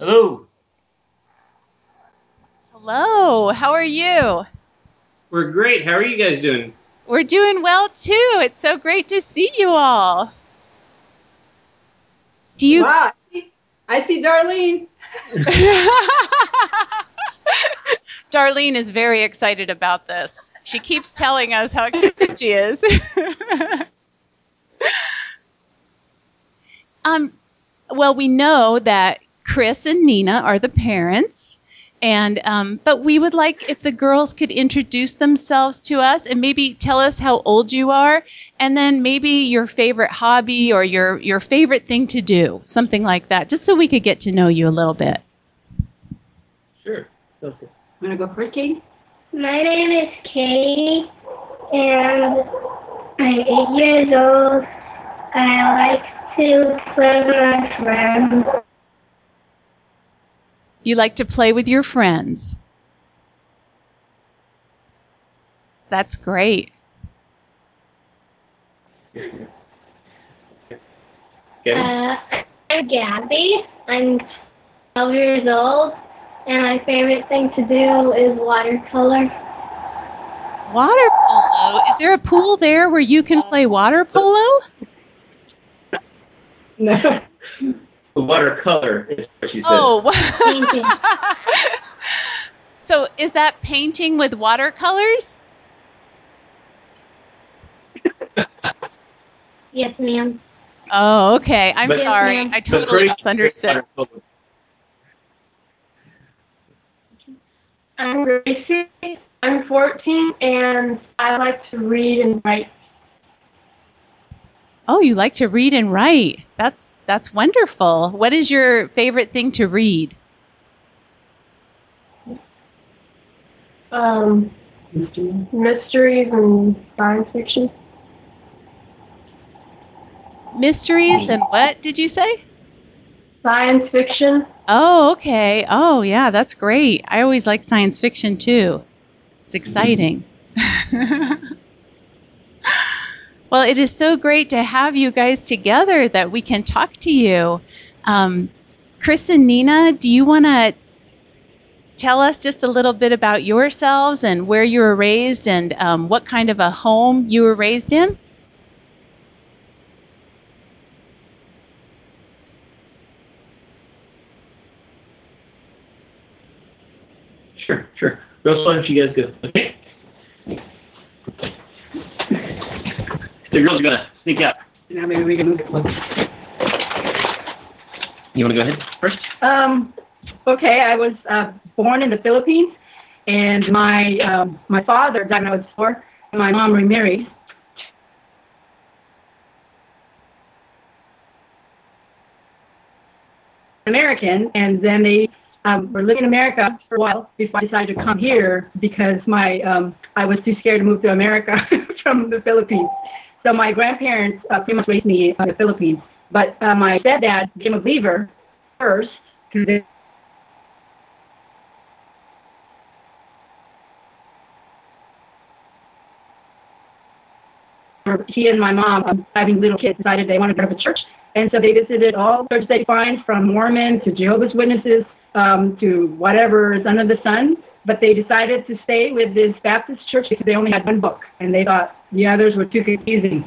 Hello. Hello, how are you? We're great. How are you guys doing? We're doing well too. It's so great to see you all. Do you Wow. I see Darlene. Darlene is very excited about this. She keeps telling us how excited she is. um, well, we know that Kris and Nina are the parents, and um, but we would like if the girls could introduce themselves to us and maybe tell us how old you are, and then maybe your favorite hobby or your your favorite thing to do, something like that, just so we could get to know you a little bit. Sure. Okay. I'm gonna go first, Katie. My name is Katie, and I'm eight years old. I like to play with my friends. You like to play with your friends. That's great. Okay. Uh, I'm Gabby. I'm 12 years old, and my favorite thing to do is watercolor. Water polo. Is there a pool there where you can play water polo? No. Watercolor is what she said. Oh. so is that painting with watercolors? yes, ma'am. Oh, okay. I'm But- sorry. Yes. I totally misunderstood. I'm Gracie. I'm 14, and I like to read and write. Oh, you like to read and write. That's that's wonderful. What is your favorite thing to read? Um, mysteries and science fiction. Mysteries and what did you say? Science fiction. Oh, okay. Oh, yeah, that's great. I always like science fiction too. It's exciting. well, it is so great to have you guys together that we can talk to you. Um, Kris and Nina, do you want to tell us just a little bit about yourselves and where you were raised and um, what kind of a home you were raised in? Sure, sure. Girls, why don't you guys go? Okay. The girls are gonna sneak out. Now maybe we can. You wanna go ahead first? Um, okay, I was uh, born in the Philippines, and my um, my father died when I was four, and my mom remarried. American, and then they um, were living in America for a while before I decided to come here because my um, I was too scared to move to America from the Philippines. So my grandparents uh, pretty much raised me in the Philippines, but uh, my stepdad became a believer first because they he and my mom, um, having little kids, decided they wanted to go to church. And so they visited all churches they find, from Mormon to Jehovah's Witnesses um, to whatever is under the sun. But they decided to stay with this Baptist church because they only had one book, and they thought the others were too confusing.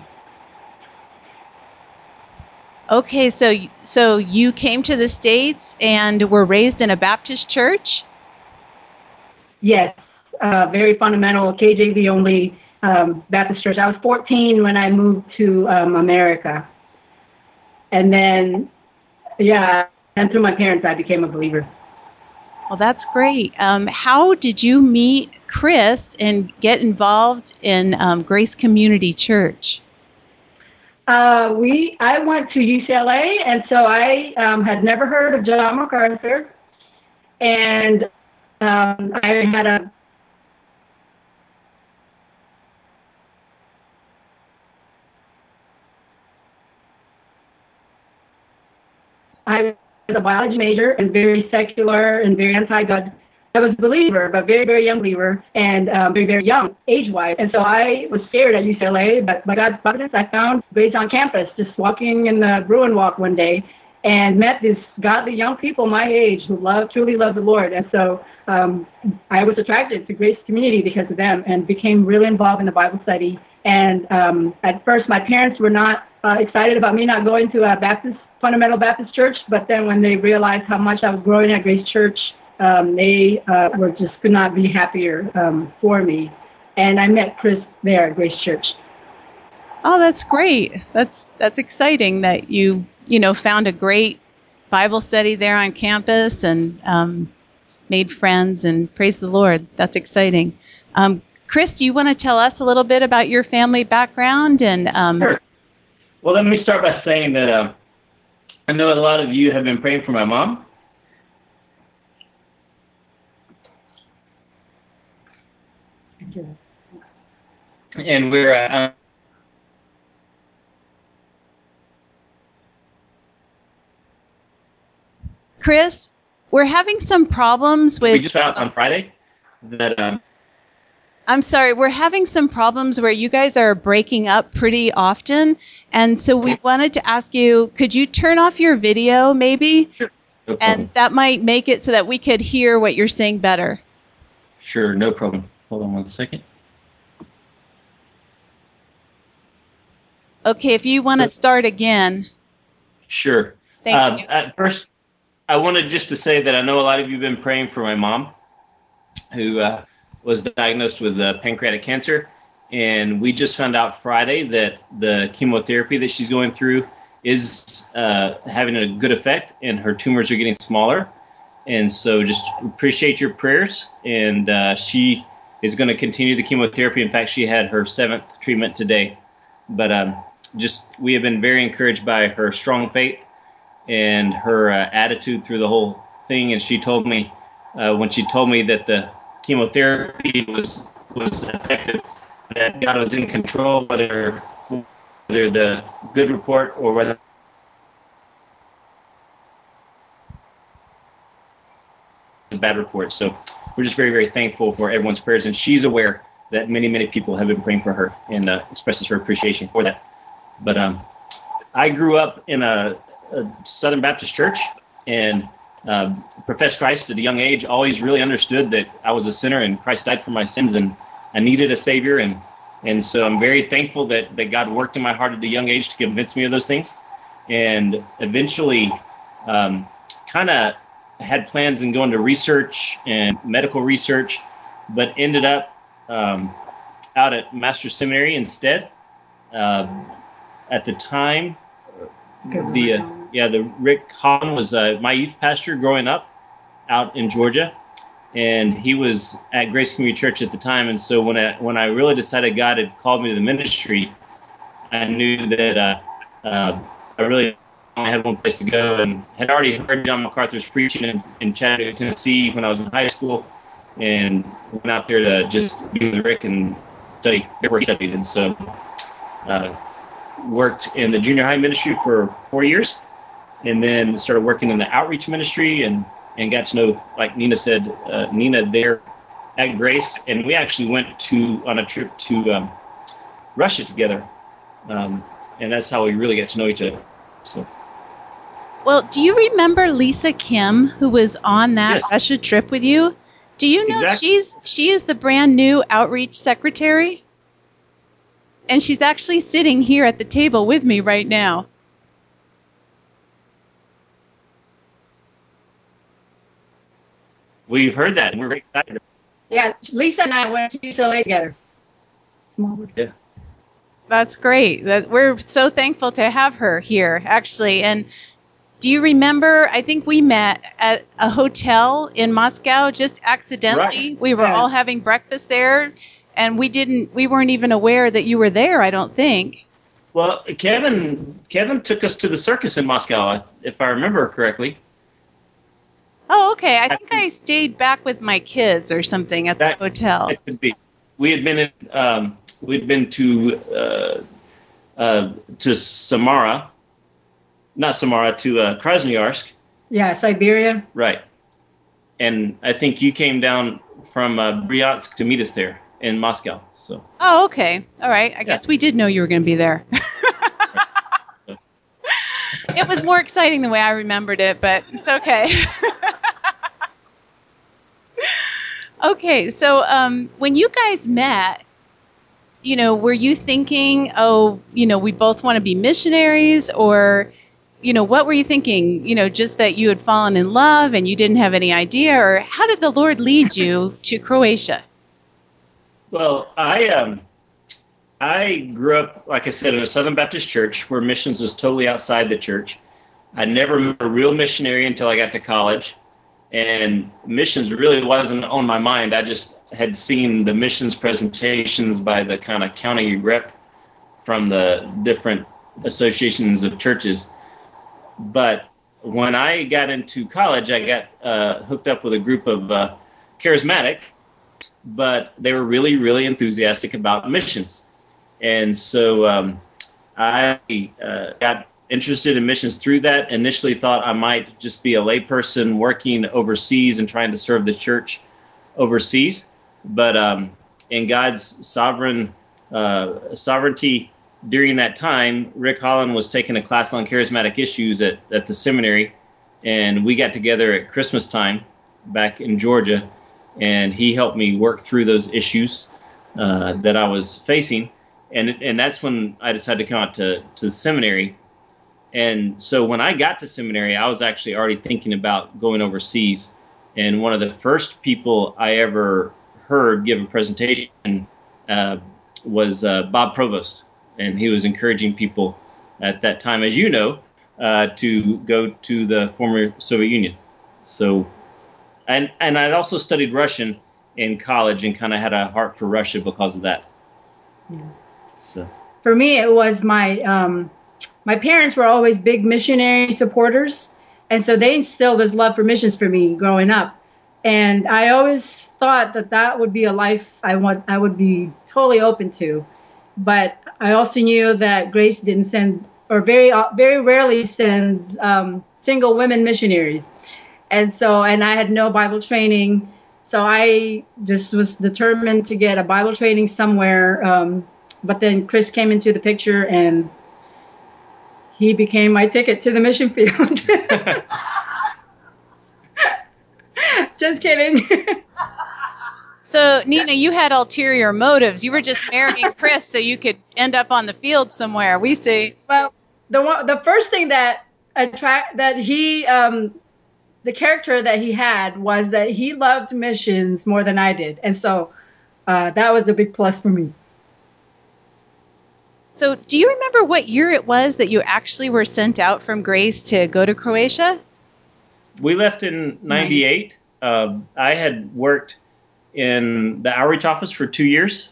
Okay, so so you came to the states and were raised in a Baptist church. Yes, uh, very fundamental KJV only um, Baptist church. I was 14 when I moved to um, America, and then yeah, and through my parents, I became a believer. Well, that's great. Um, how did you meet Kris and get involved in um, Grace Community Church? Uh, we I went to UCLA, and so I um, had never heard of John MacArthur, and um, I had a I was a biology major and very secular and very anti-God. I was a believer, but very, very young believer and um, very, very young, age-wise. And so I was scared at UCLA, but by God's providence, I found Grace on campus, just walking in the Bruin Walk one day. and met these godly young people my age who love truly love the Lord. And so um, I was attracted to Grace Community because of them, and became really involved in the Bible study. And um, at first, my parents were not uh, excited about me not going to a Baptist fundamental Baptist church, but then when they realized how much I was growing at Grace Church, um, they uh, were just could not be happier um, for me. And I met Kris there at Grace Church. Oh, that's great. That's that's exciting that you you know found a great Bible study there on campus and um, made friends and praise the Lord. That's exciting. Um, Kris, do you want to tell us a little bit about your family background and? Um, Sure. Well, let me start by saying that uh, I know a lot of you have been praying for my mom. And we're uh, Kris, we're having some problems with. we just found on Friday that um, I'm sorry, we're having some problems where you guys are breaking up pretty often. And so we wanted to ask you, could you turn off your video maybe? no. And that might make it so that we could hear what you're saying better. sure, no problem. Hold on one second. Okay, if you want to start again. Sure. Thank Um, you. At first, I wanted just to say that I know a lot of you have been praying for my mom, who uh, was diagnosed with uh, pancreatic cancer, and we just found out Friday that the chemotherapy that she's going through is uh, having a good effect, and her tumors are getting smaller. And so, just appreciate your prayers. And uh, she is going to continue the chemotherapy. In fact, she had her seventh treatment today. But um, just we have been very encouraged by her strong faith and her uh, attitude through the whole thing. And she told me uh, when she told me that the chemotherapy was was effective, that God was in control, whether whether the good report or whether the bad report. So we're just very very thankful for everyone's prayers, and she's aware that many many people have been praying for her and uh, expresses her appreciation for that. But um, I grew up in a, a Southern Baptist church and um, professed Christ at a young age. Always really understood that I was a sinner and Christ died for my sins and I needed a Savior. And and so I'm very thankful that that God worked in my heart at a young age to convince me of those things. And eventually, um, kind of had plans in going to research and medical research, but ended up um, out at Master's Seminary instead. Um at the time, the uh, yeah the Rick Holland was uh, my youth pastor growing up out in Georgia, and he was at Grace Community Church at the time. And so when I when I really decided God had called me to the ministry, I knew that uh, uh, I really only had one place to go, and had already heard John MacArthur's preaching in, in Chattanooga, Tennessee, when I was in high school, and went out there to just be with Rick and study where he studied. And so. Uh, worked in the junior high ministry for four years, and then started working in the outreach ministry and and got to know, like Nina said, uh, Nina there at Grace, and we actually went to on a trip to um, Russia together, um, and that's how we really got to know each other. So Well, do you remember Lisa Kim, who was on that Yes. Russia trip with you? Do you know Exactly. she's she is the brand new outreach secretary? And she's actually sitting here at the table with me right now. We've heard that, and we're very excited. Yeah, Lisa and I went to UCLA together. Small Yeah. That's great. That we're so thankful to have her here, actually. And do you remember? I think we met at a hotel in Moscow just accidentally. Right. We were Yeah. all having breakfast there, and we didn't. We weren't even aware that you were there. I don't think. Well, Kevin Kevin took us to the circus in Moscow, if I remember correctly. Oh, okay. I think I stayed back with my kids or something at the That- hotel. That could be. We had been in, um, we'd been to uh, uh, to Samara, not Samara, to uh, Krasnoyarsk, Yeah, Siberia. right? And I think you came down from uh, Bryansk to meet us there in Moscow. So Oh, okay. All right. I guess we did know you were going to be there. it was more exciting the way I remembered it, but it's okay. okay, so um, when you guys met, you know, were you thinking, oh, you know, we both want to be missionaries, or, you know, what were you thinking? You know, just that you had fallen in love and you didn't have any idea, or how did the Lord lead you to Croatia? Well, I um, I grew up, like I said, in a Southern Baptist church where missions was totally outside the church. I never met a real missionary until I got to college, and missions really wasn't on my mind. I just had seen the missions presentations by the kind of county rep from the different associations of churches. But when I got into college, I got uh, hooked up with a group of uh, charismatic, but they were really, really enthusiastic about missions. And so um, I uh, got interested in missions through that. Initially, thought I might just be a layperson working overseas and trying to serve the church overseas. But um, in God's sovereign uh, sovereignty during that time, Rick Holland was taking a class on charismatic issues at, at the seminary, and we got together at Christmas time back in Georgia, and he helped me work through those issues uh, that I was facing, and and that's when I decided to come out to to the seminary, and so when I got to seminary, I was actually already thinking about going overseas, and one of the first people I ever heard give a presentation uh, was uh, Bob Provost, and he was encouraging people at that time, as you know, uh, to go to the former Soviet Union. So, and and I'd also studied Russian in college and kind of had a heart for Russia because of that. Yeah. So For me, it was my um, my parents were always big missionary supporters, and so they instilled this love for missions for me growing up. And I always thought that that would be a life I want I would be totally open to. But I also knew that Grace didn't send or very very rarely sends um, single women missionaries. And so and I had no Bible training. So I just was determined to get a Bible training somewhere. Um, but then Kris came into the picture and he became my ticket to the mission field. just kidding. So, Nina, you had ulterior motives. You were just marrying Kris so you could end up on the field somewhere. We see. well, the one, the first thing that attract that he um, the character that he had was that he loved missions more than I did, and so uh, that was a big plus for me. So, do you remember what year it was that you actually were sent out from Grace to go to Croatia? we left in '98. Uh, I had worked in the outreach office for two years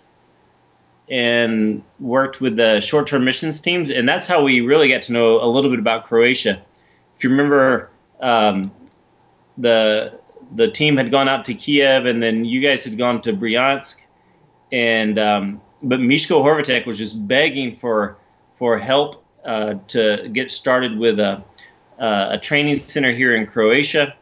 and worked with the short-term missions teams, and that's how we really got to know a little bit about Croatia. If you remember, um, the the team had gone out to Kiev, and then you guys had gone to Bryansk, and um, but Mishko Horvatek was just begging for for help uh, to get started with a uh, a training center here in Croatia,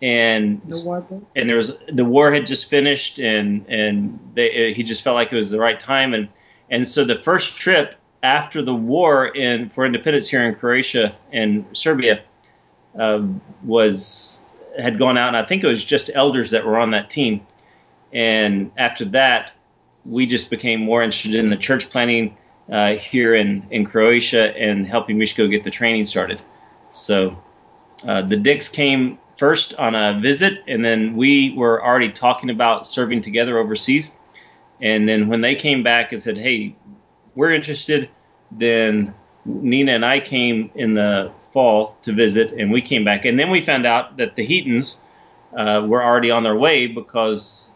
and The war and there was the war had just finished, and and they, he just felt like it was the right time, and and so the first trip after the war in for independence here in Croatia and Serbia um, was had gone out, and I think it was just elders that were on that team, and after that, we just became more interested in the church planting uh, here in in Croatia and helping Mishko get the training started. So uh, the Dicks came first on a visit, and then we were already talking about serving together overseas. And then when they came back and said, "Hey, we're interested," then Nina and I came in the fall to visit, and we came back. And then we found out that the Heatons uh, were already on their way because,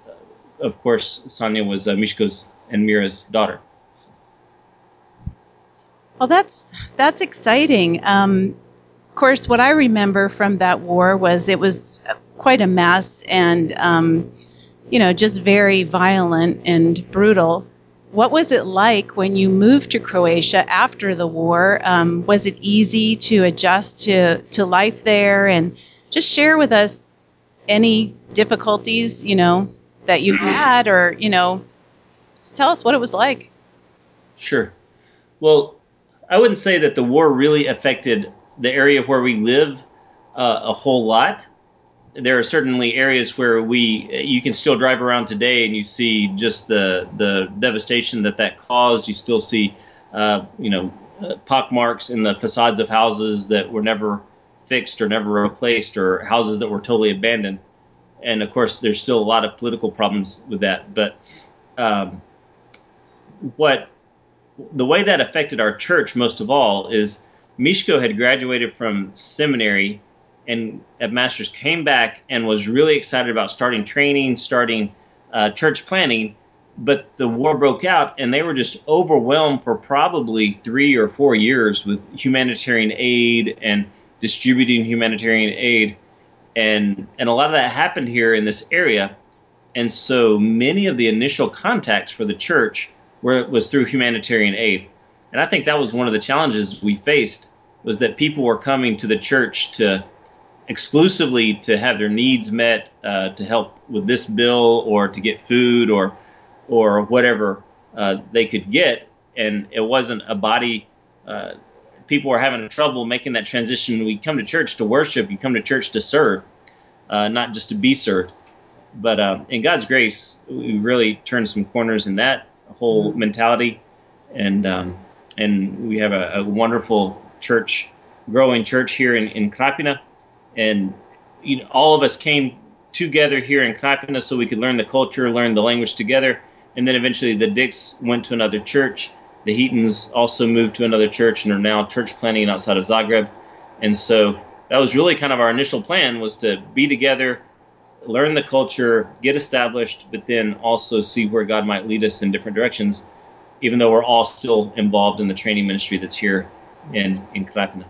of course, Sonia was uh, Mishko's and Mira's daughter. Well, that's that's exciting. Um, of course, what I remember from that war was it was quite a mess and um, you know just very violent and brutal. What was it like when you moved to Croatia after the war? Um, was it easy to adjust to to life there? And just share with us any difficulties you know that you had, or you know, just tell us what it was like. Sure. Well, I wouldn't say that the war really affected the area where we live uh, a whole lot. There are certainly areas where we you can still drive around today and you see just the the devastation that that caused. You still see uh, you know uh, pock marks in the facades of houses that were never fixed or never replaced, or houses that were totally abandoned. And of course, there's still a lot of political problems with that. But um, what the way that affected our church most of all is Mishko had graduated from seminary and at Masters came back and was really excited about starting training, starting uh, church planting. But the war broke out and they were just overwhelmed for probably three or four years with humanitarian aid and distributing humanitarian aid. And, and a lot of that happened here in this area. And so many of the initial contacts for the church were, was through humanitarian aid. And I think that was one of the challenges we faced was that people were coming to the church to exclusively to have their needs met, uh, to help with this bill or to get food or or whatever uh, they could get, and it wasn't a body. Uh, people were having trouble making that transition. We come to church to worship. You come to church to serve, uh, not just to be served. But uh, in God's grace, we really turned some corners in that whole mentality, and um, and we have a, a, wonderful church, growing church here in, in Krapina, and you know, all of us came together here in Krapina so we could learn the culture, learn the language together, and then eventually the Dicks went to another church. The Heatons also moved to another church and are now church planting outside of Zagreb, and so that was really kind of our initial plan was to be together learn the culture, get established, but then also see where God might lead us in different directions, even though we're all still involved in the training ministry that's here in, in Krapina.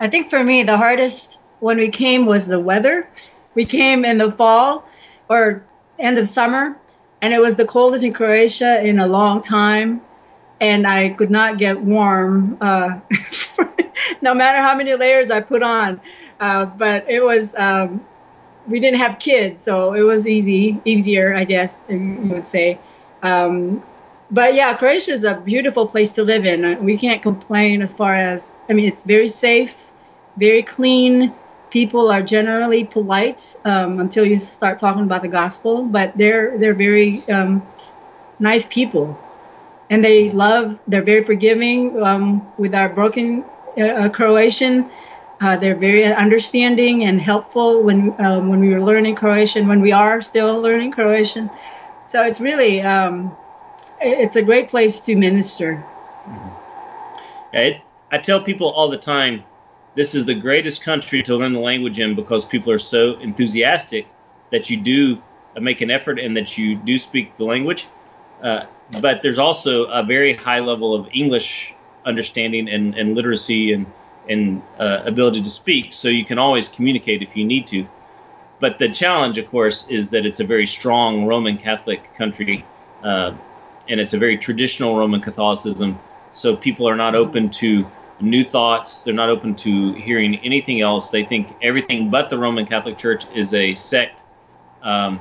I think for me, the hardest when we came was the weather. We came in the fall or end of summer, and it was the coldest in Croatia in a long time. And I could not get warm, uh, no matter how many layers I put on. Uh, but it was um, we didn't have kids, so it was easy, easier, I guess you would say. Um, but yeah, Croatia is a beautiful place to live in. We can't complain as far as I mean, it's very safe, very clean. People are generally polite um, until you start talking about the gospel, but they're they're very um, nice people, and they love. They're very forgiving um, with our broken uh, Croatian uh, they're very understanding and helpful when um, when we were learning Croatian, when we are still learning Croatian. So it's really um, it's a great place to minister. Mm-hmm. It, I tell people all the time, this is the greatest country to learn the language in because people are so enthusiastic that you do make an effort and that you do speak the language. Uh, but there's also a very high level of English understanding and, and literacy and and uh, ability to speak, so you can always communicate if you need to. But the challenge, of course, is that it's a very strong Roman Catholic country, uh, and it's a very traditional Roman Catholicism. So people are not open to new thoughts. They're not open to hearing anything else. They think everything but the Roman Catholic Church is a sect um,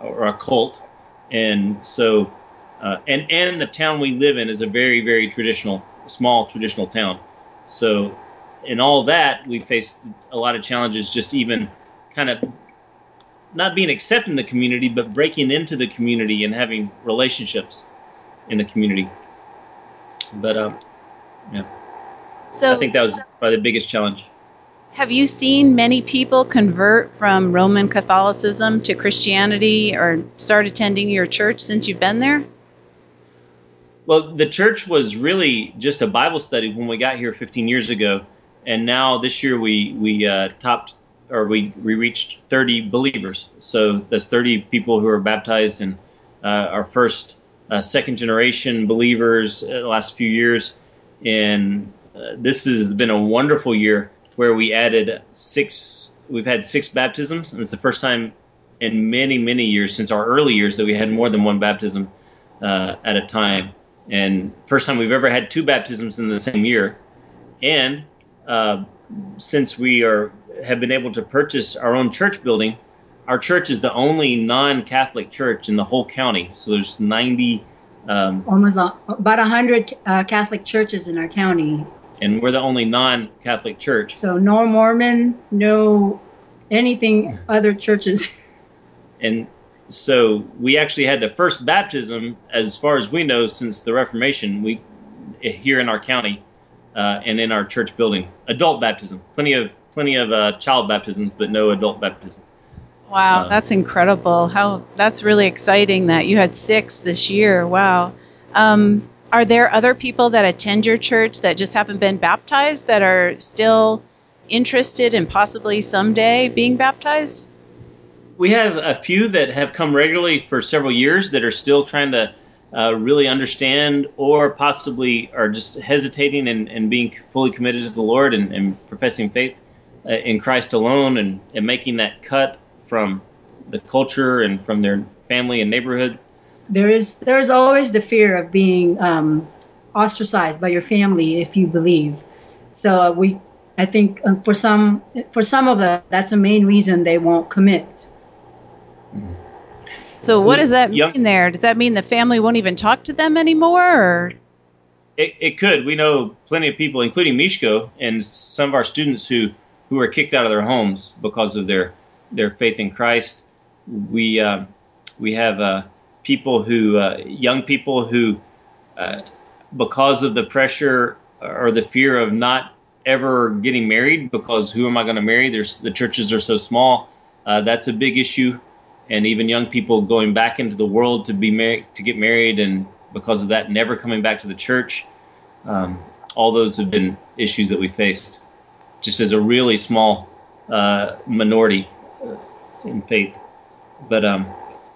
or a cult, and so uh, and and the town we live in is a very very traditional, small traditional town. So in all that, we faced a lot of challenges, just even kind of not being accepted in the community, but breaking into the community and having relationships in the community. But um, yeah. So I think that was probably the biggest challenge. Have you seen many people convert from Roman Catholicism to Christianity or start attending your church since you've been there? Well, the church was really just a Bible study when we got here 15 years ago and now this year we we uh, topped or we, we reached 30 believers. So that's 30 people who are baptized and uh, our first uh, second generation believers uh, the last few years. And uh, this has been a wonderful year where we added six. We've had six baptisms, and it's the first time in many many years since our early years that we had more than one baptism uh, at a time. And first time we've ever had two baptisms in the same year. And uh, since we are have been able to purchase our own church building, our church is the only non-Catholic church in the whole county. So there's 90. Um, Almost about 100 uh, Catholic churches in our county. And we're the only non-Catholic church. So no Mormon, no anything other churches. And so we actually had the first baptism, as far as we know, since the Reformation. We here in our county uh, and in our church building, adult baptism. Plenty of plenty of uh, child baptisms, but no adult baptism. Wow, Uh, that's incredible. How that's really exciting that you had six this year. Wow. Um, are there other people that attend your church that just haven't been baptized that are still interested in possibly someday being baptized? We have a few that have come regularly for several years that are still trying to uh, really understand or possibly are just hesitating and, and being fully committed to the Lord and, and professing faith uh, in Christ alone and, and making that cut from the culture and from their family and neighborhood. There is there's always the fear of being um, ostracized by your family if you believe. So uh, we, I think uh, for some for some of them, that's the main reason they won't commit. So what does that Young- mean there? Does that mean the family won't even talk to them anymore or It, it could. We know plenty of people, including Mishko and some of our students who, who were kicked out of their homes because of their, their faith in Christ. We, uh, we have uh, people who, uh, young people who, uh, because of the pressure or the fear of not ever getting married, because who am I going to marry? There's the churches are so small. Uh, that's a big issue, and even young people going back into the world to be married, to get married, and because of that, never coming back to the church. Um, all those have been issues that we faced, just as a really small uh, minority uh, in faith. But um,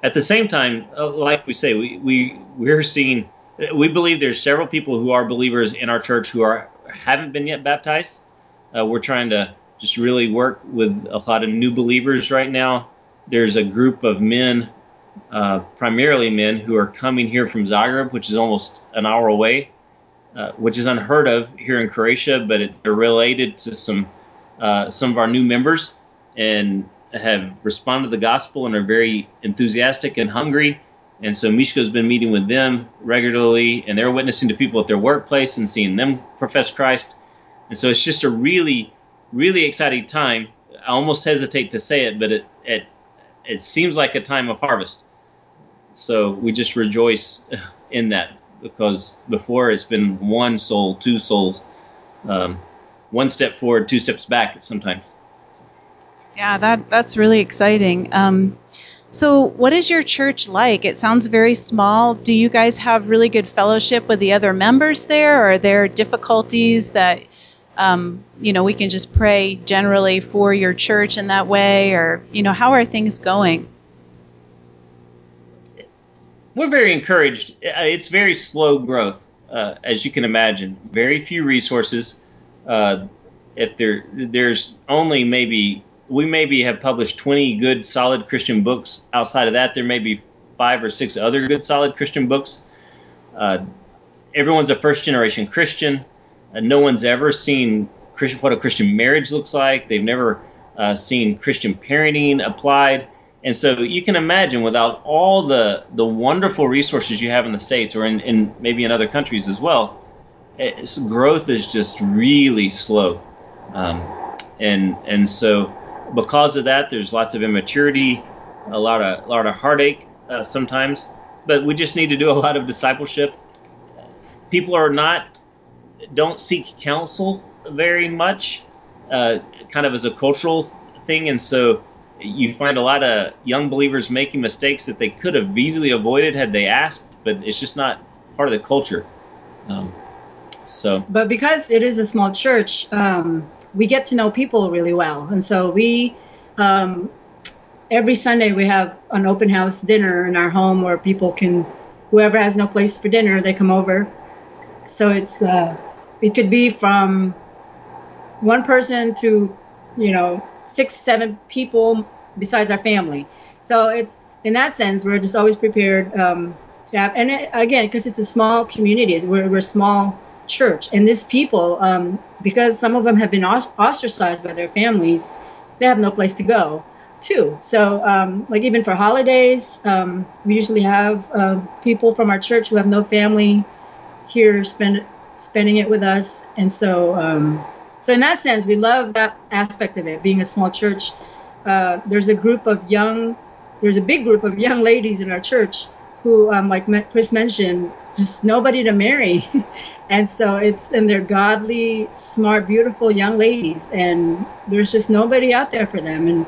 at the same time, uh, like we say, we, we we're seeing. We believe there's several people who are believers in our church who are haven't been yet baptized. Uh, we're trying to just really work with a lot of new believers right now. There's a group of men, uh, primarily men, who are coming here from Zagreb, which is almost an hour away, uh, which is unheard of here in Croatia, but it, they're related to some uh, some of our new members and have responded to the gospel and are very enthusiastic and hungry. And so Mishko's been meeting with them regularly, and they're witnessing to people at their workplace and seeing them profess Christ. And so it's just a really, really exciting time. I almost hesitate to say it, but it it, it seems like a time of harvest. So we just rejoice in that because before it's been one soul, two souls, um, one step forward, two steps back sometimes. Yeah, that that's really exciting. Um, so, what is your church like? It sounds very small. Do you guys have really good fellowship with the other members there? Or are there difficulties that um, you know we can just pray generally for your church in that way, or you know how are things going? We're very encouraged. Uh, It's very slow growth, uh, as you can imagine. Very few resources. Uh, if there, there's only maybe we maybe have published 20 good, solid Christian books. Outside of that, there may be five or six other good, solid Christian books. Uh, everyone's a first generation Christian. Uh, no one's ever seen Christian, what a Christian marriage looks like. They've never uh, seen Christian parenting applied. And so you can imagine without all the, the wonderful resources you have in the States or in, in maybe in other countries as well, growth is just really slow. Um, and, and so because of that, there's lots of immaturity, a lot of, a lot of heartache uh, sometimes, but we just need to do a lot of discipleship. People are not don't seek counsel very much, uh, kind of as a cultural thing, and so you find a lot of young believers making mistakes that they could have easily avoided had they asked, but it's just not part of the culture. Um, so But because it is a small church, um, we get to know people really well, and so we. Um, every Sunday we have an open house dinner in our home where people can, whoever has no place for dinner, they come over. So it's uh, it could be from one person to, you know, six, seven people besides our family. So it's in that sense we're just always prepared um, to have. And it, again, because it's a small community, we're we're small church, and these people, um, because some of them have been ostracized by their families, they have no place to go too. So, um, like even for holidays, um, we usually have um, people from our church who have no family here spend spending it with us. And so, um, so in that sense, we love that aspect of it, being a small church. Uh, there's a group of young, there's a big group of young ladies in our church who, um, like Kris mentioned, just nobody to marry. and so it's, and they're godly, smart, beautiful young ladies. And there's just nobody out there for them. And,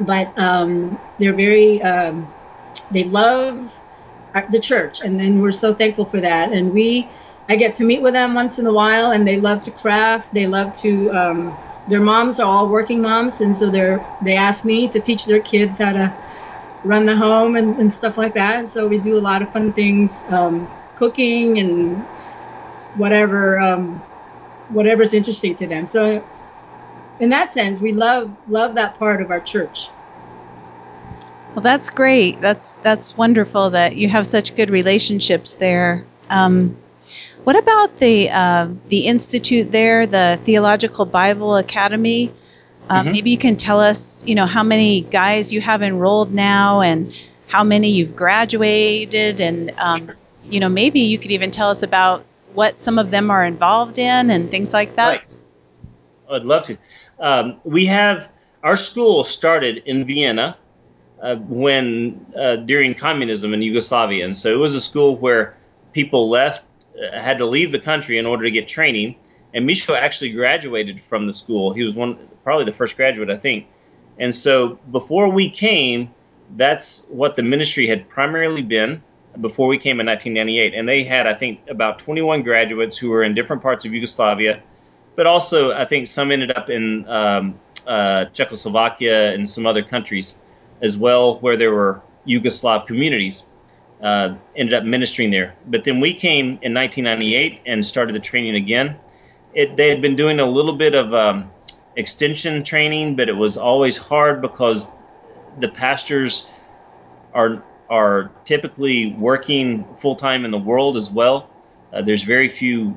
but um, they're very, um, they love the church. And then we're so thankful for that. And we, I get to meet with them once in a while, and they love to craft. They love to. Um, their moms are all working moms, and so they're they ask me to teach their kids how to run the home and, and stuff like that. So we do a lot of fun things, um, cooking and whatever um, whatever's interesting to them. So in that sense, we love love that part of our church. Well, that's great. That's that's wonderful that you have such good relationships there. Um, what about the uh, the institute there, the Theological Bible Academy? Uh, mm-hmm. Maybe you can tell us, you know, how many guys you have enrolled now, and how many you've graduated, and um, you know, maybe you could even tell us about what some of them are involved in and things like that. Right. I'd love to. Um, we have our school started in Vienna uh, when uh, during communism in Yugoslavia, and so it was a school where people left uh, had to leave the country in order to get training. And Mishko actually graduated from the school. He was one, probably the first graduate, I think. And so before we came, that's what the ministry had primarily been before we came in 1998. And they had, I think, about 21 graduates who were in different parts of Yugoslavia, but also I think some ended up in um, uh, Czechoslovakia and some other countries as well, where there were Yugoslav communities uh, ended up ministering there. But then we came in 1998 and started the training again. It, they had been doing a little bit of um, extension training, but it was always hard because the pastors are are typically working full time in the world as well. Uh, there's very few.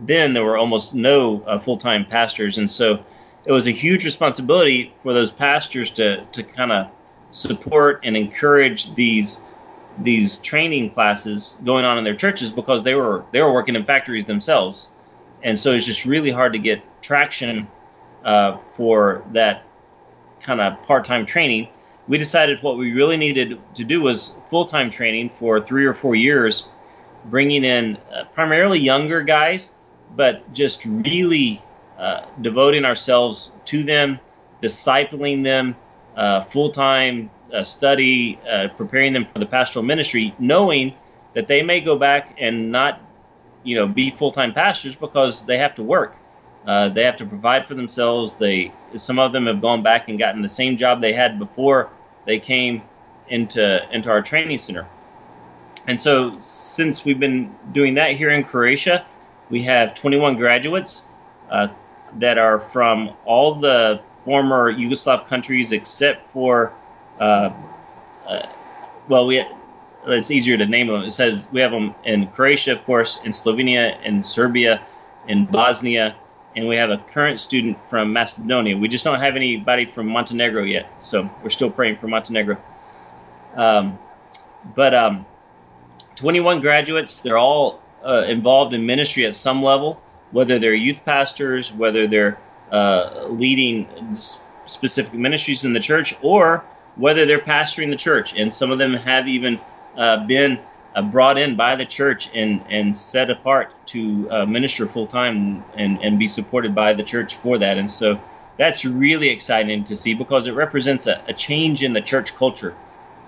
Then there were almost no uh, full time pastors, and so it was a huge responsibility for those pastors to to kind of support and encourage these these training classes going on in their churches because they were they were working in factories themselves, and so it's just really hard to get traction uh, for that kind of part-time training. We decided what we really needed to do was full-time training for three or four years, bringing in uh, primarily younger guys, but just really uh, devoting ourselves to them, discipling them uh, full-time uh, study, uh, preparing them for the pastoral ministry, knowing that they may go back and not, you know, be full-time pastors because they have to work. Uh, they have to provide for themselves. They some of them have gone back and gotten the same job they had before they came into into our training center. And so, since we've been doing that here in Croatia, we have 21 graduates uh, that are from all the former Yugoslav countries except for uh, uh, well, we it's easier to name them. It says we have them in Croatia, of course, in Slovenia, in Serbia, in Bosnia, and we have a current student from Macedonia. We just don't have anybody from Montenegro yet, so we're still praying for Montenegro. Um, but um, 21 graduates, they're all uh, involved in ministry at some level, whether they're youth pastors, whether they're uh, leading specific ministries in the church, or whether they're pastoring the church. And some of them have even uh, been uh, brought in by the church and, and set apart to uh, minister full time and, and be supported by the church for that. And so that's really exciting to see because it represents a, a change in the church culture.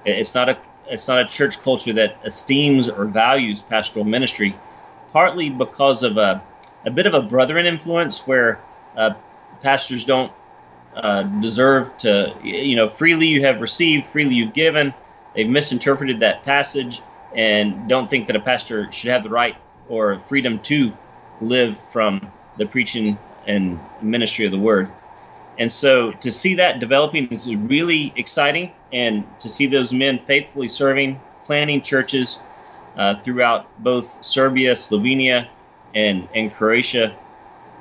It's not a it's not a church culture that esteems or values pastoral ministry, partly because of a, a bit of a brethren influence where uh, pastors don't uh, deserve to, you know, freely you have received, freely you've given. They've misinterpreted that passage and don't think that a pastor should have the right or freedom to live from the preaching and ministry of the word. And so to see that developing is really exciting, and to see those men faithfully serving, planting churches uh, throughout both Serbia, Slovenia, and, and Croatia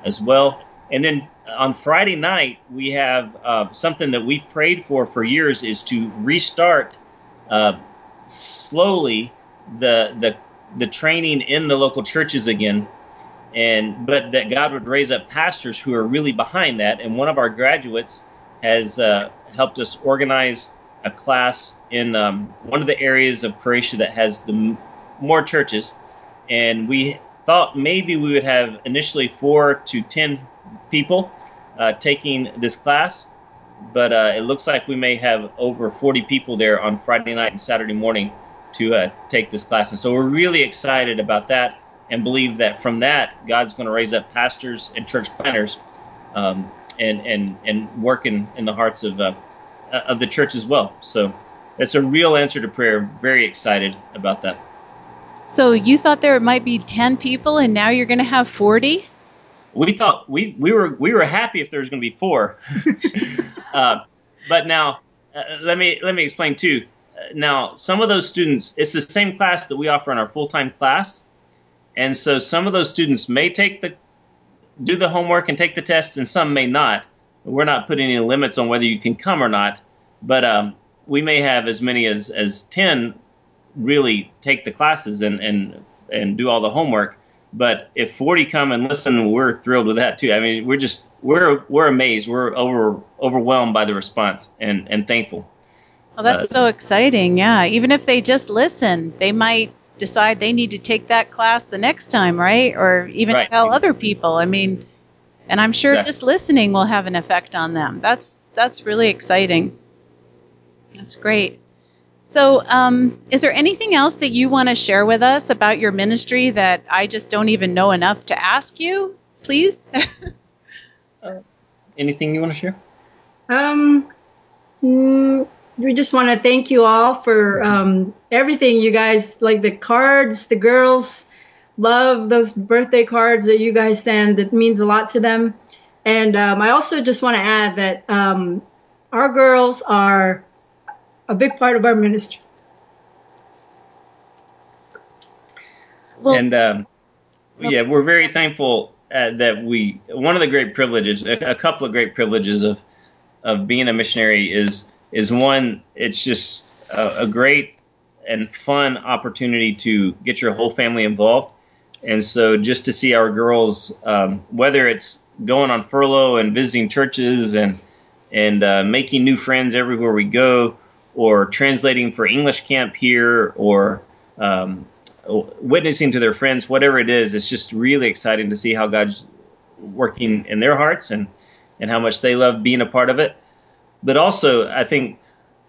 as well. And then on Friday night, we have uh, something that we've prayed for for years is to restart uh, slowly the the the training in the local churches again, and but that God would raise up pastors who are really behind that. And one of our graduates has uh, helped us organize a class in um, one of the areas of Croatia that has the m- more churches, and we thought maybe we would have initially four to ten people uh, taking this class, but uh, it looks like we may have over 40 people there on Friday night and Saturday morning to uh, take this class. And so we're really excited about that and believe that from that, God's going to raise up pastors and church planters um, and, and, and work in, in the hearts of, uh, of the church as well. So it's a real answer to prayer. Very excited about that. So you thought there might be 10 people and now you're going to have 40? We thought we, we were we were happy if there was going to be four, uh, but now uh, let me let me explain too. Now some of those students, it's the same class that we offer in our full time class, and so some of those students may take the do the homework and take the tests, and some may not. We're not putting any limits on whether you can come or not, but um, we may have as many as as ten really take the classes and and and do all the homework. But if 40 come and listen, we're thrilled with that too. I mean, we're just we're we're amazed. We're over overwhelmed by the response and and thankful. Well, that's uh, so exciting. Yeah, even if they just listen, they might decide they need to take that class the next time, right? Or even right. tell other people. I mean, and I'm sure exactly. just listening will have an effect on them. That's that's really exciting. That's great. So, um, is there anything else that you want to share with us about your ministry that I just don't even know enough to ask you? Please. uh, anything you want to share? Um, mm, we just want to thank you all for um, everything. You guys like the cards, the girls love those birthday cards that you guys send. That means a lot to them. And um, I also just want to add that um, our girls are a big part of our ministry. Well, and um, yeah, we're very thankful uh, that we. One of the great privileges, a, a, couple of great privileges of of being a missionary is is one. It's just a, a great and fun opportunity to get your whole family involved. And so, just to see our girls, um, whether it's going on furlough and visiting churches and and uh, making new friends everywhere we go, or translating for English camp here or um, witnessing to their friends, whatever it is, it's just really exciting to see how God's working in their hearts and, and how much they love being a part of it. But also, I think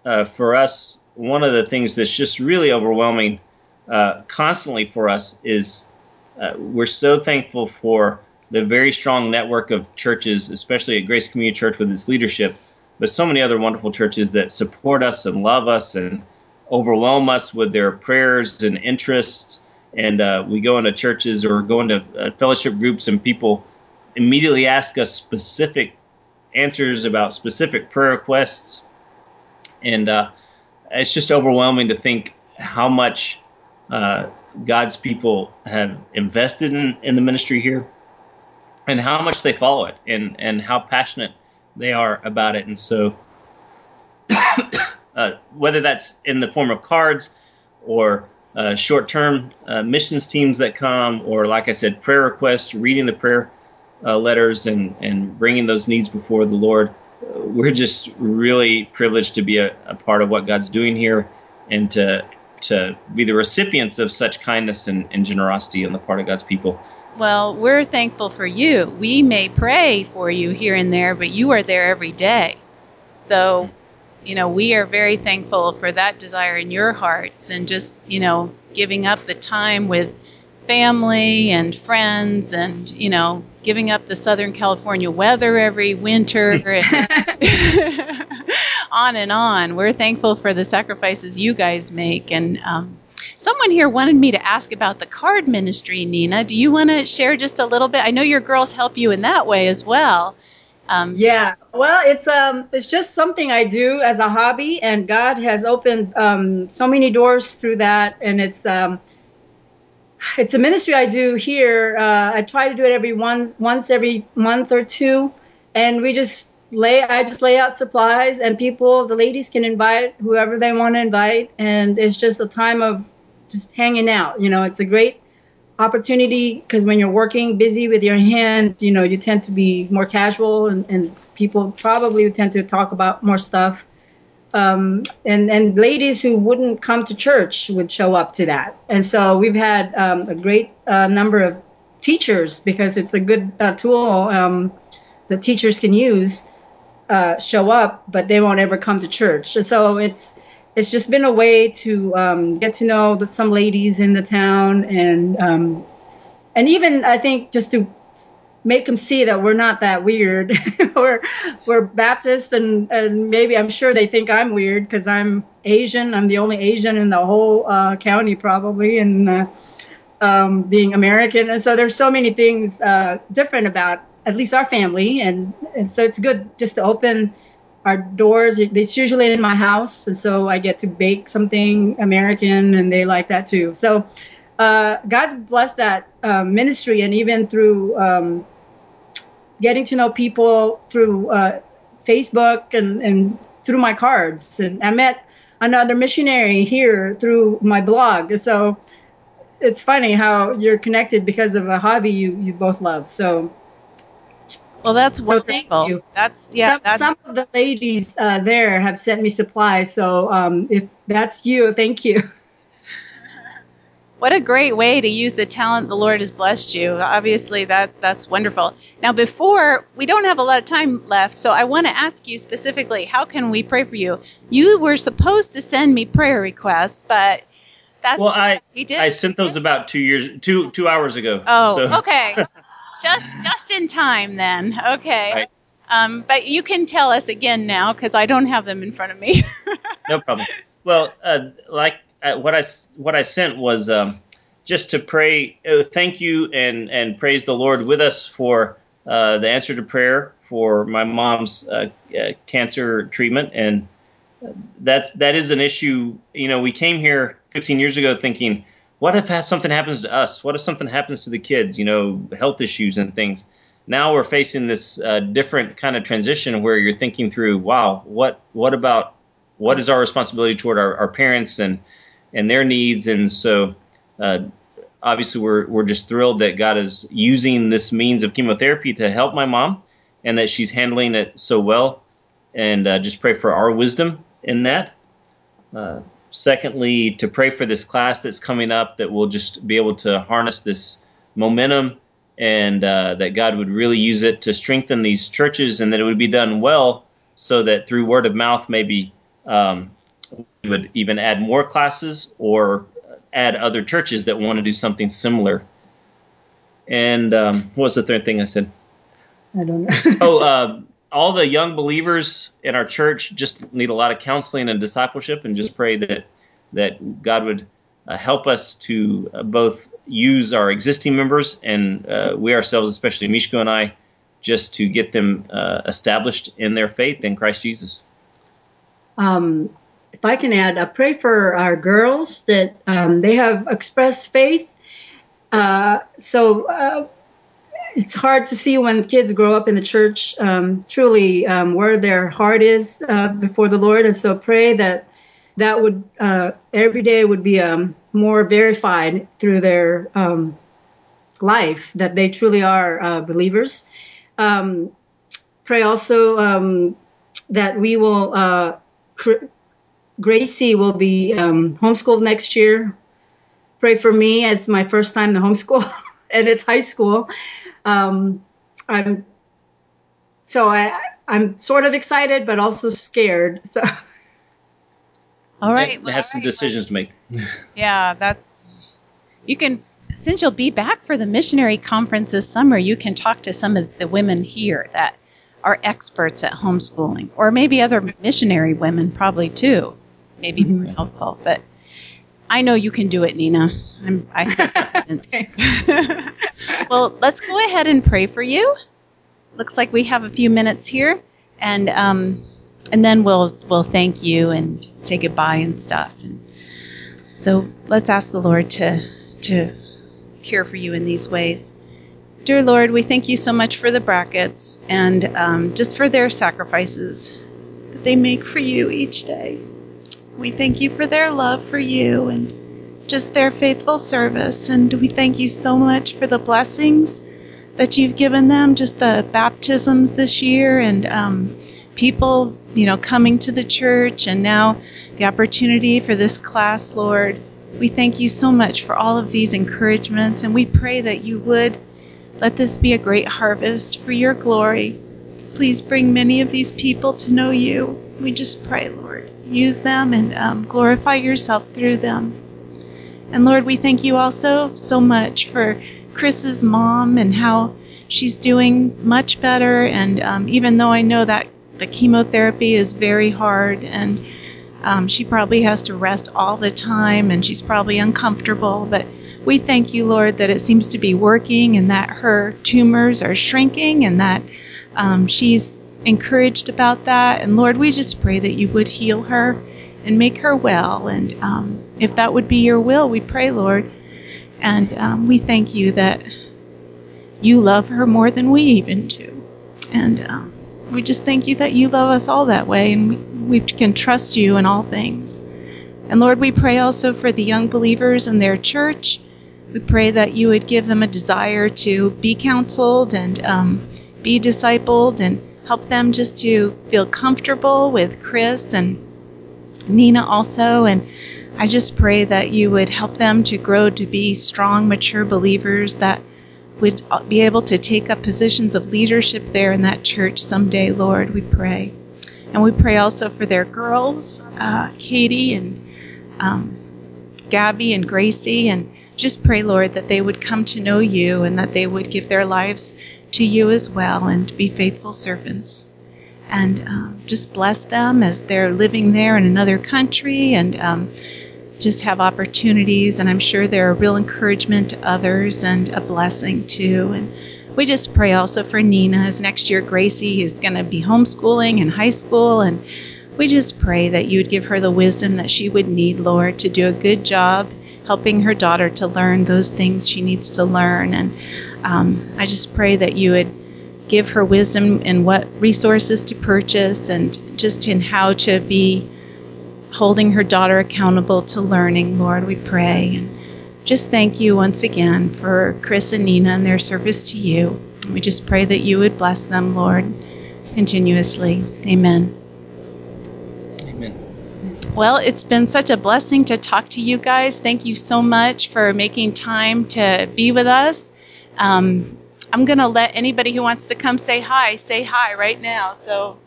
uh, for us, one of the things that's just really overwhelming uh, constantly for us is uh, we're so thankful for the very strong network of churches, especially at Grace Community Church with its leadership, but so many other wonderful churches that support us and love us and overwhelm us with their prayers and interests. And uh, we go into churches or go into uh, fellowship groups, and people immediately ask us specific answers about specific prayer requests. And uh, it's just overwhelming to think how much uh, God's people have invested in, in the ministry here and how much they follow it and, and how passionate they are about it. And so, uh, whether that's in the form of cards or uh, short term uh, missions teams that come, or like I said, prayer requests, reading the prayer uh, letters, and, and bringing those needs before the Lord, uh, we're just really privileged to be a, a part of what God's doing here and to, to be the recipients of such kindness and, and generosity on the part of God's people. Well, we're thankful for you. We may pray for you here and there, but you are there every day. So, you know, we are very thankful for that desire in your hearts and just, you know, giving up the time with family and friends and, you know, giving up the Southern California weather every winter and on and on. We're thankful for the sacrifices you guys make. And um, Someone here wanted me to ask about the card ministry, Nina. Do you want to share just a little bit? I know your girls help you in that way as well. Um, yeah, well, it's um, it's just something I do as a hobby, and God has opened um, so many doors through that, and it's um, it's a ministry I do here. Uh, I try to do it every one once every month or two, and we just lay I just lay out supplies, and people, the ladies can invite whoever they want to invite, and it's just a time of just hanging out. You know, it's a great opportunity because when you're working busy with your hands, you know, you tend to be more casual and, and people probably tend to talk about more stuff. Um, and, and ladies who wouldn't come to church would show up to that. And so we've had um, a great uh, number of teachers because it's a good uh, tool um, that teachers can use uh, show up, but they won't ever come to church. And so it's it's just been a way to um, get to know the, some ladies in the town and um, and even I think just to make them see that we're not that weird. we're we're Baptist and and maybe I'm sure they think I'm weird because I'm Asian. I'm the only Asian in the whole uh, county probably and. Uh, um, being American, and so there's so many things uh, different about at least our family, and and so it's good just to open our doors. It's usually in my house, and so I get to bake something American, and they like that too. So uh, God's blessed that uh, ministry, and even through um, getting to know people through uh, Facebook and and through my cards, and I met another missionary here through my blog. So it's funny how you're connected because of a hobby you you both love. So well, that's so wonderful. thank you. That's yeah. Some, that's, some of the ladies uh, there have sent me supplies. So um, if that's you, thank you. what a great way to use the talent the Lord has blessed you. Obviously, that that's wonderful. Now, before we don't have a lot of time left, so I want to ask you specifically, how can we pray for you? You were supposed to send me prayer requests, but that's Well, I he did. I sent those about two years, two two hours ago. Oh, so, okay. Just just in time then. Okay. Right. Um, but you can tell us again now because I don't have them in front of me. no problem. Well, uh, like uh, what I what I sent was um, just to pray, uh, thank you and and praise the Lord with us for uh, the answer to prayer for my mom's uh, uh, cancer treatment, and that's that is an issue. You know, we came here 15 years ago thinking, what if something happens to us? What if something happens to the kids? You know, health issues and things. Now we're facing this uh, different kind of transition where you're thinking through, wow, what what about what is our responsibility toward our, our parents and and their needs? And so, uh, obviously, we're we're just thrilled that God is using this means of chemotherapy to help my mom, and that she's handling it so well. And uh, just pray for our wisdom in that. Secondly, to pray for this class that's coming up that we'll just be able to harness this momentum and uh, that God would really use it to strengthen these churches and that it would be done well so that through word of mouth, maybe um, we would even add more classes or add other churches that want to do something similar. And um, what was the third thing I said? I don't know. oh, uh, all the young believers in our church just need a lot of counseling and discipleship, and just pray that that God would uh, help us to uh, both use our existing members and uh, we ourselves, especially Mishko and I, just to get them uh, established in their faith in Christ Jesus. Um, if I can add, I pray for our girls that um, they have expressed faith. Uh, so uh, it's hard to see when kids grow up in the church um, truly um, where their heart is uh, before the Lord, and so pray that that would uh, every day would be um, more verified through their um, life that they truly are uh, believers. Um, pray also um, that we will. Uh, cr- Gracie will be homeschooled next year. Pray for me as my first time to homeschool, and it's high school. Um, I'm so I I'm sort of excited, but also scared. So All right. They have some decisions to make. Yeah, that's you can since you'll be back for the missionary conference this summer, you can talk to some of the women here that are experts at homeschooling, or maybe other missionary women, probably too. Maybe more helpful, but I know you can do it, Nina. I'm, I have confidence. well, let's go ahead and pray for you. Looks like we have a few minutes here, and um, and then we'll we'll thank you and say goodbye and stuff. And so let's ask the Lord to to care for you in these ways. Dear Lord, we thank you so much for the Bracketts and um, just for their sacrifices that they make for you each day. We thank you for their love for you and just their faithful service. And we thank you so much for the blessings that you've given them, just the baptisms this year and um, people, you know, coming to the church and now the opportunity for this class, Lord. We thank you so much for all of these encouragements and we pray that you would let this be a great harvest for your glory. Please bring many of these people to know you. We just pray, Lord. Use them and um, glorify yourself through them. And Lord, we thank you also so much for Kris's mom and how she's doing much better. And um, even though I know that the chemotherapy is very hard and um, she probably has to rest all the time and she's probably uncomfortable, but we thank you, Lord, that it seems to be working and that her tumors are shrinking and that um, she's encouraged about that. And Lord, we just pray that you would heal her and make her well. And um, if that would be your will, we pray, Lord. And um, we thank you that you love her more than we even do. And um, we just thank you that you love us all that way and we, we can trust you in all things. And Lord, we pray also for the young believers in their church. We pray that you would give them a desire to be counseled and um, be discipled and help them just to feel comfortable with Kris and Nina also. And I just pray that you would help them to grow to be strong, mature believers that would be able to take up positions of leadership there in that church someday, Lord. We pray. And we pray also for their girls, uh, Katie and um, Gabby and Gracie, and just pray, Lord, that they would come to know you and that they would give their lives to you as well and be faithful servants. And um, just bless them as they're living there in another country and um, just have opportunities. And I'm sure they're a real encouragement to others and a blessing too. And we just pray also for Nina as next year Gracie is going to be homeschooling in high school. And we just pray that you would give her the wisdom that she would need, Lord, to do a good job helping her daughter to learn those things she needs to learn. And um, I just pray that you would give her wisdom in what resources to purchase and just in how to be holding her daughter accountable to learning, Lord, we pray. And just thank you once again for Kris and Nina and their service to you. We just pray that you would bless them, Lord, continuously. Amen. Amen. Well, it's been such a blessing to talk to you guys. Thank you so much for making time to be with us. Um, I'm going to let anybody who wants to come say hi say hi right now. So,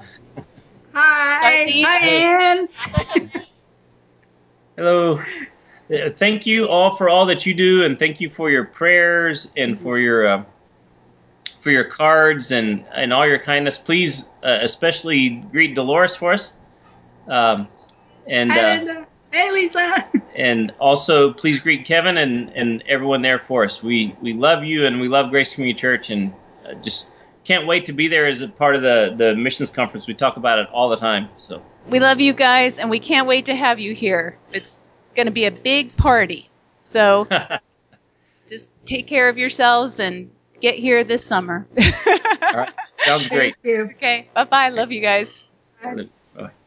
hi, hi, Ann. Hello. Uh, Thank you all for all that you do, and thank you for your prayers and for your uh, for your cards and and all your kindness. Please, uh, especially greet Dolores for us, um, and Hi, uh, Linda. Hey, Lisa. and also please greet Kevin and and everyone there for us. We we love you and we love Grace Community Church, and uh, just can't wait to be there as a part of the the missions conference. We talk about it all the time. So We love you guys, and we can't wait to have you here. It's going to be a big party. So just take care of yourselves and get here this summer. all right, sounds great. Thank you. okay, bye bye. Love you guys. Bye.